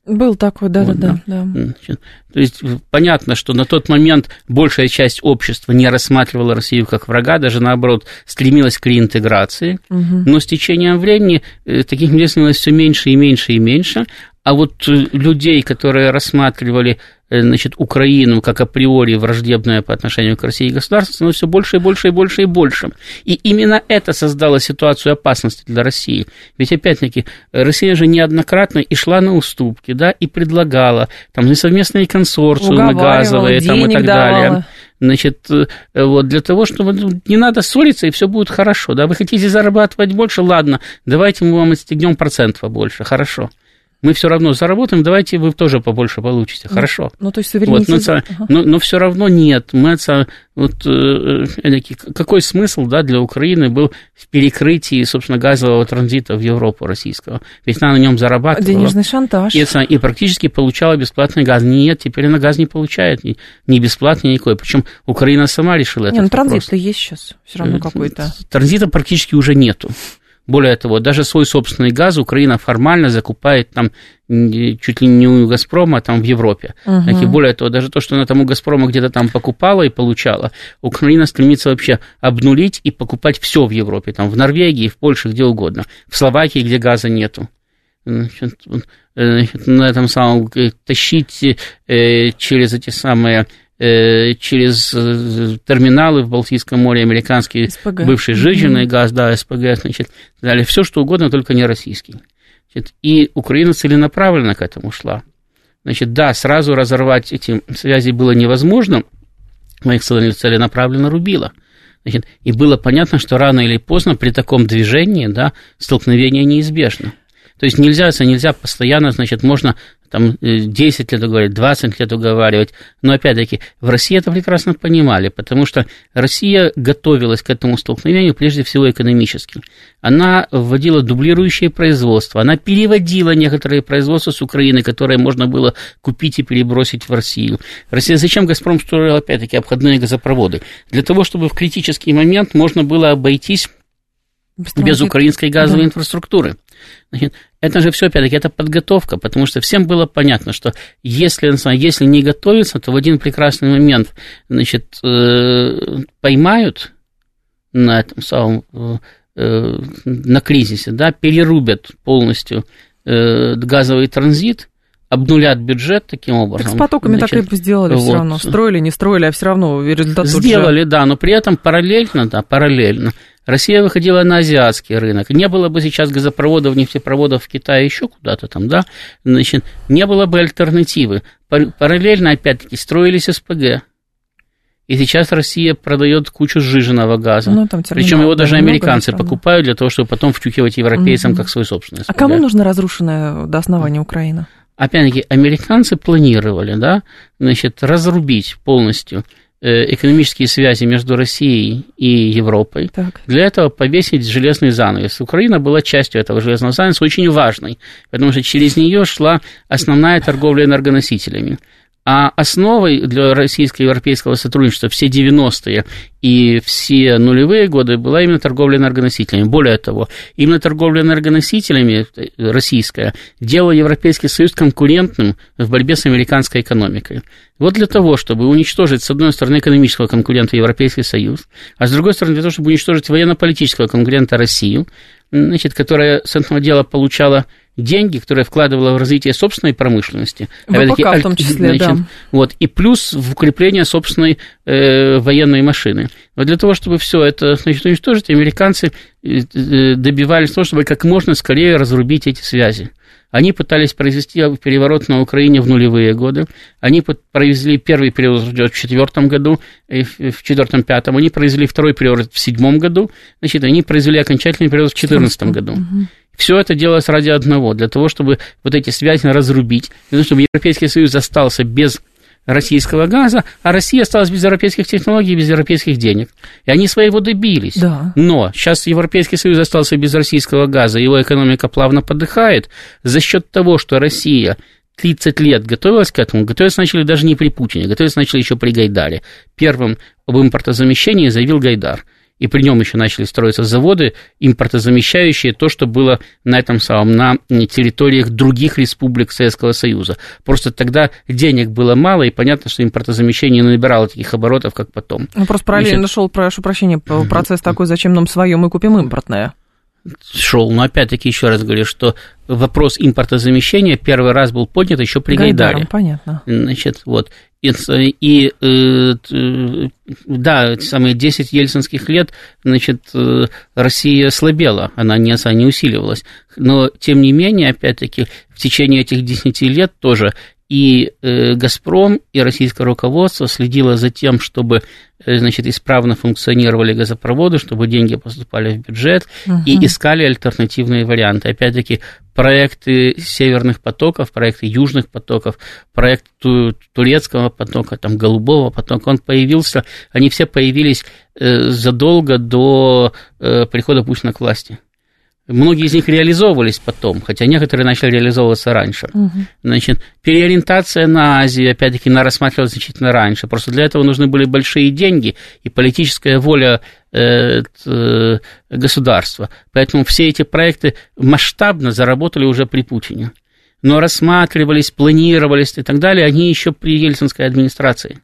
S1: Был такой, да, вот, да, да.
S2: да. То есть понятно, что на тот момент большая часть общества не рассматривала Россию как врага, даже наоборот стремилась к реинтеграции, угу. но с течением времени э, таких людей становилось все меньше и меньше и меньше, а вот э, людей, которые рассматривали Э, значит, Украину как априори враждебное по отношению к России государство становится все больше и больше и больше и больше. И именно это создало ситуацию опасности для России. Ведь, опять-таки, Россия же неоднократно и шла на уступки, да, и предлагала там совместные консорциумы газовые там, и так давала. далее. Значит, э, вот для того, чтобы ну, не надо ссориться, и все будет хорошо. Да, вы хотите зарабатывать больше, ладно, давайте мы вам отстегнем процент побольше, хорошо. Мы все равно заработаем, давайте вы тоже побольше получите. Хорошо.
S1: Ну, то есть суверенитет...
S2: Вот, но, ага. но, но все равно нет. Мы, вот, э, какой смысл да, для Украины был в перекрытии, собственно, газового транзита в Европу российского? Ведь она на нем зарабатывала.
S1: Денежный шантаж.
S2: И, и практически получала бесплатный газ. Нет, теперь она газ не получает, ни, ни бесплатный, никакой. Причем Украина сама решила это.
S1: Нет, ну транзит-то есть сейчас все равно э, какой-то.
S2: Транзита практически уже нету. Более того, даже свой собственный газ Украина формально закупает там чуть ли не у Газпрома, а там в Европе. Uh-huh. И более того, даже то, что она там у Газпрома где-то там покупала и получала, Украина стремится вообще обнулить и покупать все в Европе, там в Норвегии, в Польше, где угодно, в Словакии, где газа нету. Значит, на этом самом э, тащить э, через эти самые Э, через э, терминалы в Балтийском море американский СПГ. бывший жиженный mm-hmm. газ, да, СПГ, значит, далее все что угодно, только не российский. Значит, и Украина целенаправленно к этому шла. Значит, да, сразу разорвать эти связи было невозможно, но их целенаправленно рубило. Значит, и было понятно, что рано или поздно при таком движении, да, столкновение неизбежно. То есть нельзя, нельзя постоянно, значит, можно там 10 э, лет уговаривать, 20 лет уговаривать, но опять-таки в России это прекрасно понимали, потому что Россия готовилась к этому столкновению прежде всего экономически. Она вводила дублирующее производство, она переводила некоторые производства с Украины, которые можно было купить и перебросить в Россию. Россия зачем «Газпром» строил опять-таки обходные газопроводы? Для того, чтобы в критический момент можно было обойтись без украинской газовой да. инфраструктуры. Значит, это же все, опять-таки, это подготовка, потому что всем было понятно, что если, если не готовиться, то в один прекрасный момент, значит, э, поймают на этом самом, э, на кризисе, да, перерубят полностью э, газовый транзит, обнулят бюджет таким образом.
S1: Так с потоками Значит, так и сделали вот. все равно. Строили, не строили, а все равно результат
S2: Сделали, же... да, но при этом параллельно, да, параллельно Россия выходила на азиатский рынок. Не было бы сейчас газопроводов, нефтепроводов в Китае еще куда-то там, да, значит, не было бы альтернативы. Параллельно, опять-таки, строились СПГ. И сейчас Россия продает кучу сжиженного газа. Ну, там Причем его даже американцы покупают для того, чтобы потом втюхивать европейцам угу. как свой собственный. СПГ.
S1: А кому нужна разрушенная до основания Украина?
S2: Опять-таки, американцы планировали, да, значит, разрубить полностью Э, экономические связи между Россией и Европой. Так. Для этого повесить железный занавес. Украина была частью этого железного занавеса, очень важной, потому что через нее шла основная торговля энергоносителями. А основой для российско-европейского сотрудничества все 90-е и все нулевые годы была именно торговля энергоносителями. Более того, именно торговля энергоносителями э, российская делала Европейский Союз конкурентным в борьбе с американской экономикой. Вот для того, чтобы уничтожить, с одной стороны, экономического конкурента Европейский Союз, а с другой стороны, для того, чтобы уничтожить военно-политического конкурента Россию, значит, которая с этого дела получала деньги, которые вкладывала в развитие собственной промышленности.
S1: ВПК в том числе, значит, да.
S2: Вот, и плюс в укрепление собственной э, военной машины. Вот для того, чтобы все это значит, уничтожить, американцы э, э, добивались того, чтобы как можно скорее разрубить эти связи. Они пытались произвести переворот на Украине в нулевые годы. Они провели первый период в четвертом году, в четвертом-пятом. Они произвели второй период в седьмом году. Значит, они произвели окончательный период в четырнадцатом году. Угу. Все это делалось ради одного, для того, чтобы вот эти связи разрубить, для того, чтобы Европейский Союз остался без российского газа, а Россия осталась без европейских технологий, без европейских денег. И они своего добились. Да. Но сейчас Европейский Союз остался без российского газа, его экономика плавно подыхает за счет того, что Россия 30 лет готовилась к этому, готовиться начали даже не при Путине, готовиться начали еще при Гайдаре. Первым об импортозамещении заявил Гайдар – и при нем еще начали строиться заводы, импортозамещающие то, что было на этом самом, на территориях других республик Советского Союза. Просто тогда денег было мало, и понятно, что импортозамещение не набирало таких оборотов, как потом.
S1: Ну, просто параллельно Значит... шел, прошу прощения, процесс такой, зачем нам свое, мы купим импортное
S2: шел. Но опять-таки еще раз говорю, что вопрос импортозамещения первый раз был поднят еще при Гайдаре. Гайдаром,
S1: понятно.
S2: Значит, вот. И, и э, да, самые 10 ельцинских лет, значит, э, Россия слабела, она не, не усиливалась. Но, тем не менее, опять-таки, в течение этих 10 лет тоже и э, «Газпром», и российское руководство следило за тем, чтобы э, значит, исправно функционировали газопроводы, чтобы деньги поступали в бюджет, угу. и искали альтернативные варианты. Опять-таки, проекты северных потоков, проекты южных потоков, проект турецкого потока, там, голубого потока, он появился, они все появились э, задолго до э, прихода Путина к власти. Многие из них реализовывались потом, хотя некоторые начали реализовываться раньше. Угу. Значит, переориентация на Азию, опять-таки, она рассматривалась значительно раньше. Просто для этого нужны были большие деньги и политическая воля э, э, государства. Поэтому все эти проекты масштабно заработали уже при Путине. Но рассматривались, планировались и так далее, они еще при ельцинской администрации.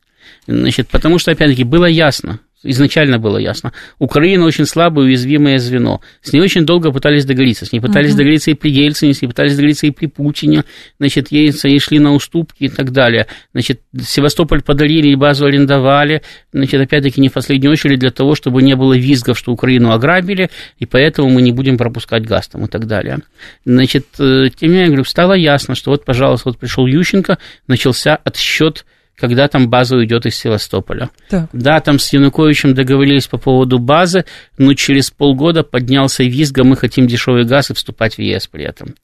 S2: Значит, потому что, опять-таки, было ясно, изначально было ясно. Украина очень слабое, уязвимое звено. С ней очень долго пытались договориться. С ней пытались uh-huh. договориться и при Ельцине, с ней пытались договориться и при Путине. Значит, ей, ей шли на уступки и так далее. Значит, Севастополь подарили и базу арендовали. Значит, опять-таки, не в последнюю очередь для того, чтобы не было визгов, что Украину ограбили, и поэтому мы не будем пропускать газ там и так далее. Значит, э, тем не менее, говорю, стало ясно, что вот, пожалуйста, вот пришел Ющенко, начался отсчет когда там база уйдет из Севастополя. Так. Да, там с Януковичем договорились по поводу базы, но через полгода поднялся визг, а мы хотим дешевый газ и вступать в ЕС при этом.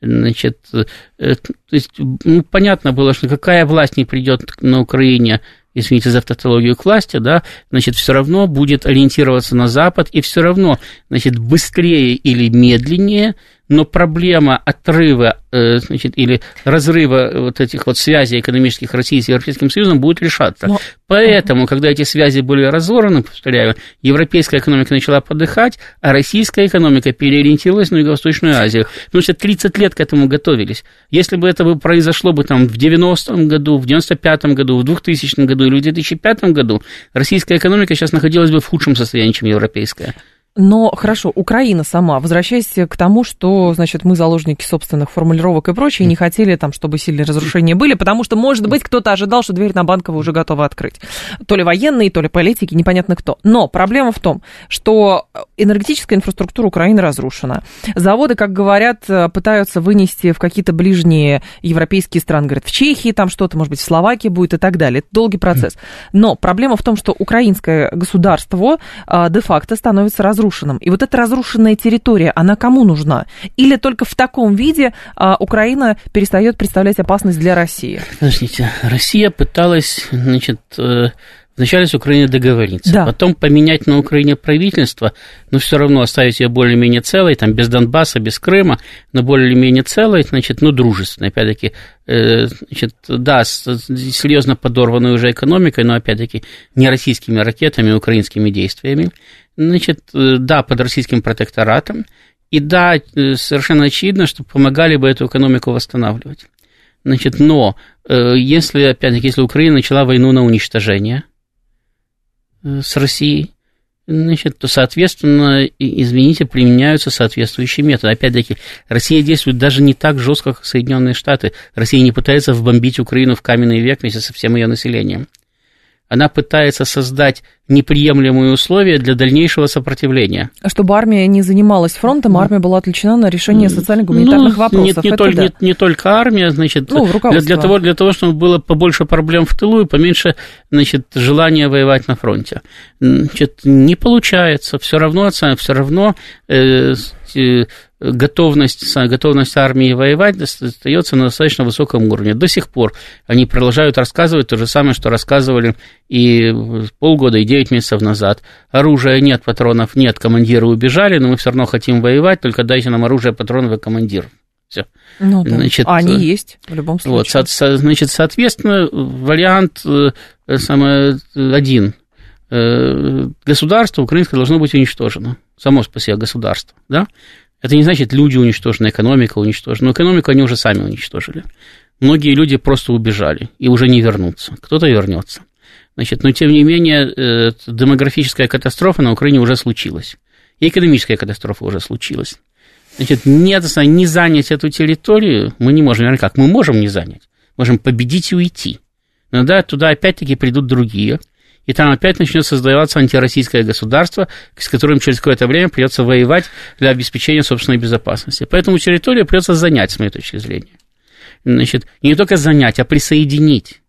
S2: Значит, э, то есть, ну, понятно было, что какая власть не придет на Украине, извините за автотологию, к власти, да, значит, все равно будет ориентироваться на Запад, и все равно, значит, быстрее или медленнее но проблема отрыва э, значит, или разрыва вот этих вот связей экономических России с Европейским Союзом будет решаться. Но... Поэтому, когда эти связи были разорваны, повторяю, европейская экономика начала подыхать, а российская экономика переориентировалась на Юго-Восточную Азию. Потому что 30 лет к этому готовились. Если бы это бы произошло бы там в 90-м году, в 95-м году, в 2000 году или в 2005 году, российская экономика сейчас находилась бы в худшем состоянии, чем европейская.
S1: Но хорошо, Украина сама, возвращаясь к тому, что, значит, мы заложники собственных формулировок и прочее, и не хотели там, чтобы сильные разрушения были, потому что, может быть, кто-то ожидал, что дверь на Банково уже готова открыть. То ли военные, то ли политики, непонятно кто. Но проблема в том, что энергетическая инфраструктура Украины разрушена. Заводы, как говорят, пытаются вынести в какие-то ближние европейские страны. Говорят, в Чехии там что-то, может быть, в Словакии будет и так далее. Это долгий процесс. Но проблема в том, что украинское государство а, де-факто становится разрушенным разрушенном. И вот эта разрушенная территория, она кому нужна? Или только в таком виде а, Украина перестает представлять опасность для России?
S2: Подождите, Россия пыталась, значит, э, Вначале с Украиной договориться, да. потом поменять на Украине правительство, но все равно оставить ее более-менее целой, там, без Донбасса, без Крыма, но более-менее целой, значит, ну, дружественной, опять-таки, э, значит, да, с серьезно подорванной уже экономикой, но, опять-таки, не российскими ракетами, а украинскими действиями, значит, э, да, под российским протекторатом, и да, э, совершенно очевидно, что помогали бы эту экономику восстанавливать. Значит, но если, опять-таки, если Украина начала войну на уничтожение – с Россией, значит, то, соответственно, извините, применяются соответствующие методы. Опять-таки, Россия действует даже не так жестко, как Соединенные Штаты. Россия не пытается вбомбить Украину в каменный век вместе со всем ее населением. Она пытается создать неприемлемые условия для дальнейшего сопротивления.
S1: А чтобы армия не занималась фронтом, армия была отвлечена на решение социально-гуманитарных ну, вопросов.
S2: Нет, не, толь, да. не, не только армия, значит, ну, для, для, того, для того, чтобы было побольше проблем в тылу и поменьше значит, желания воевать на фронте. Значит, не получается, все равно, все равно э, готовность, готовность армии воевать остается на достаточно высоком уровне. До сих пор они продолжают рассказывать то же самое, что рассказывали и полгода, и 9 месяцев назад. Оружия нет, патронов нет, командиры убежали, но мы все равно хотим воевать, только дайте нам оружие, патронов и командиров. Все.
S1: Ну, да. значит, а они есть в любом случае. Вот, со,
S2: со, значит, соответственно, вариант э, самый один. Э, государство украинское должно быть уничтожено. Само по себе государство. Да? Это не значит, люди уничтожены, экономика уничтожена. Но экономику они уже сами уничтожили. Многие люди просто убежали и уже не вернутся. Кто-то вернется. Значит, но тем не менее, э, демографическая катастрофа на Украине уже случилась. И экономическая катастрофа уже случилась. Значит, нет, не занять эту территорию мы не можем. Наверное, как? Мы можем не занять. Можем победить и уйти. Но да, туда опять-таки придут другие. И там опять начнет создаваться антироссийское государство, с которым через какое-то время придется воевать для обеспечения собственной безопасности. Поэтому территорию придется занять, с моей точки зрения. Значит, не только занять, а присоединить.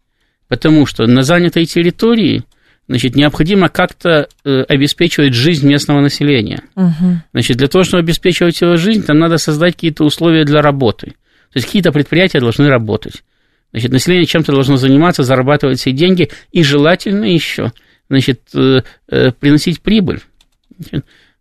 S2: Потому что на занятой территории значит, необходимо как-то э, обеспечивать жизнь местного населения. Угу. Значит, для того, чтобы обеспечивать его жизнь, там надо создать какие-то условия для работы. То есть какие-то предприятия должны работать. Значит, население чем-то должно заниматься, зарабатывать все деньги и желательно еще, значит, э, э, приносить прибыль.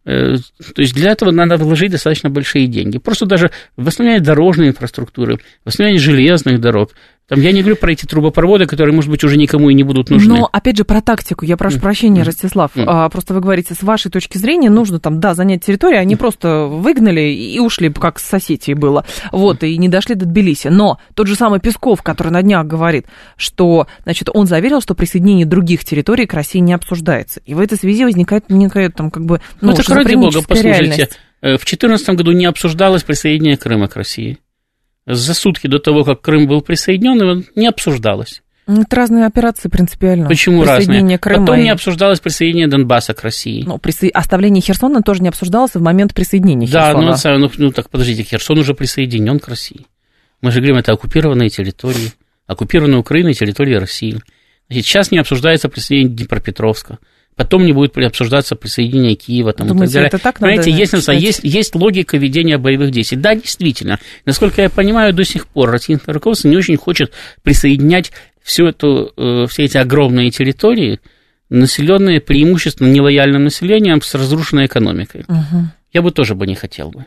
S2: Э, то есть для этого надо вложить достаточно большие деньги. Просто даже восстановление дорожной инфраструктуры, восстановление железных дорог, там я не говорю про эти трубопроводы, которые, может быть, уже никому и не будут нужны.
S1: Но, опять же, про тактику. Я прошу прощения, Ростислав. Mm. просто вы говорите, с вашей точки зрения нужно там, да, занять территорию. Они mm. просто выгнали и ушли, как с соседей было. Вот, и не дошли до Тбилиси. Но тот же самый Песков, который на днях говорит, что, значит, он заверил, что присоединение других территорий к России не обсуждается. И в этой связи возникает некая там как бы,
S2: ну, ну так ради бога, послушайте. Реальность. Э, в 2014 году не обсуждалось присоединение Крыма к России за сутки до того, как Крым был присоединен, не обсуждалось.
S1: Это разные операции принципиально.
S2: Почему разные? Крыма Потом и... не обсуждалось присоединение Донбасса к России.
S1: Ну, присо... оставление Херсона тоже не обсуждалось в момент присоединения Херсона.
S2: Да, ну, ну, ну так подождите, Херсон уже присоединен к России. Мы же говорим, это оккупированные территории, оккупированные Украиной территории России. Значит, сейчас не обсуждается присоединение Днепропетровска потом не будет обсуждаться присоединение Киева. Там,
S1: Думаете, и так далее. это так
S2: Понимаете, надо есть, есть, есть логика ведения боевых действий. Да, действительно. Насколько я понимаю, до сих пор российское руководство не очень хочет присоединять всю эту, э, все эти огромные территории, населенные преимущественно нелояльным населением с разрушенной экономикой. Угу. Я бы тоже бы не хотел бы.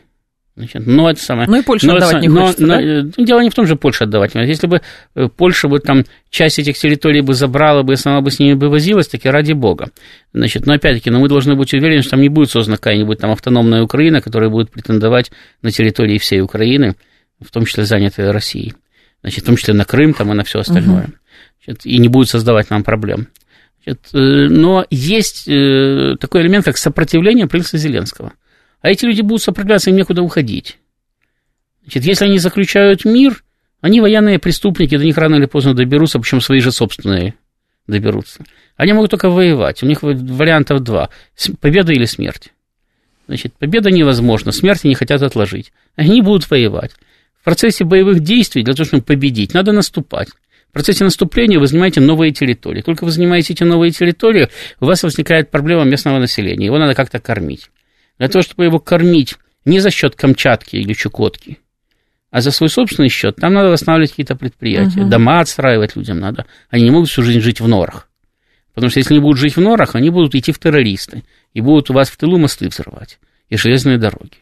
S2: Значит, но это самое.
S1: Ну и Польша но отдавать это, не хочется, но, да? но,
S2: ну, дело не в том же Польша отдавать. Если бы э, Польша бы там часть этих территорий бы забрала бы и сама бы с ними бы возилась, таки ради бога. Значит, но опять-таки, но мы должны быть уверены, что там не будет создана какая-нибудь там автономная Украина, которая будет претендовать на территории всей Украины, в том числе занятой Россией. Значит, в том числе на Крым там и на все остальное. Угу. Значит, и не будет создавать нам проблем. Значит, э, но есть э, такой элемент, как сопротивление принца Зеленского. А эти люди будут сопротивляться, им некуда уходить. Значит, если они заключают мир, они военные преступники, до них рано или поздно доберутся, причем свои же собственные доберутся. Они могут только воевать. У них вариантов два. Победа или смерть. Значит, победа невозможна, смерть они хотят отложить. Они будут воевать. В процессе боевых действий, для того, чтобы победить, надо наступать. В процессе наступления вы занимаете новые территории. Только вы занимаете эти новые территории, у вас возникает проблема местного населения. Его надо как-то кормить для того, чтобы его кормить не за счет Камчатки или Чукотки, а за свой собственный счет, там надо восстанавливать какие-то предприятия, угу. дома отстраивать людям надо. Они не могут всю жизнь жить в норах. Потому что если они будут жить в норах, они будут идти в террористы и будут у вас в тылу мосты взрывать и железные дороги.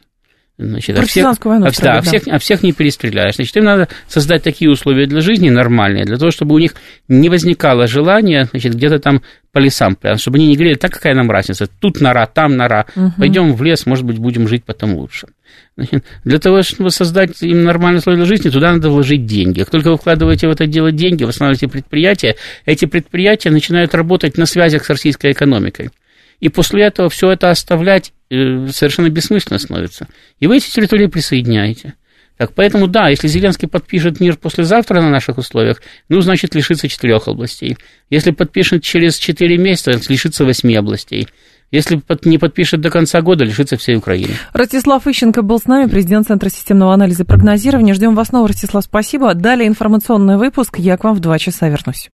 S1: Значит, а всех, войну
S2: а, да, а, всех, а всех не перестреляешь. Значит, им надо создать такие условия для жизни нормальные, для того, чтобы у них не возникало желания, значит, где-то там по лесам, чтобы они не говорили, так какая нам разница, тут нора, там нора, угу. пойдем в лес, может быть, будем жить потом лучше. Значит, для того, чтобы создать им нормальные условия для жизни, туда надо вложить деньги. Как только вы вкладываете в это дело деньги, восстанавливаете предприятия, эти предприятия начинают работать на связях с российской экономикой. И после этого все это оставлять э, совершенно бессмысленно становится. И вы эти территории присоединяете. Так, поэтому, да, если Зеленский подпишет мир послезавтра на наших условиях, ну, значит, лишится четырех областей. Если подпишет через четыре месяца, лишится восьми областей. Если не подпишет до конца года, лишится всей Украины.
S1: Ростислав Ищенко был с нами, президент Центра системного анализа и прогнозирования. Ждем вас снова, Ростислав, спасибо. Далее информационный выпуск. Я к вам в два часа вернусь.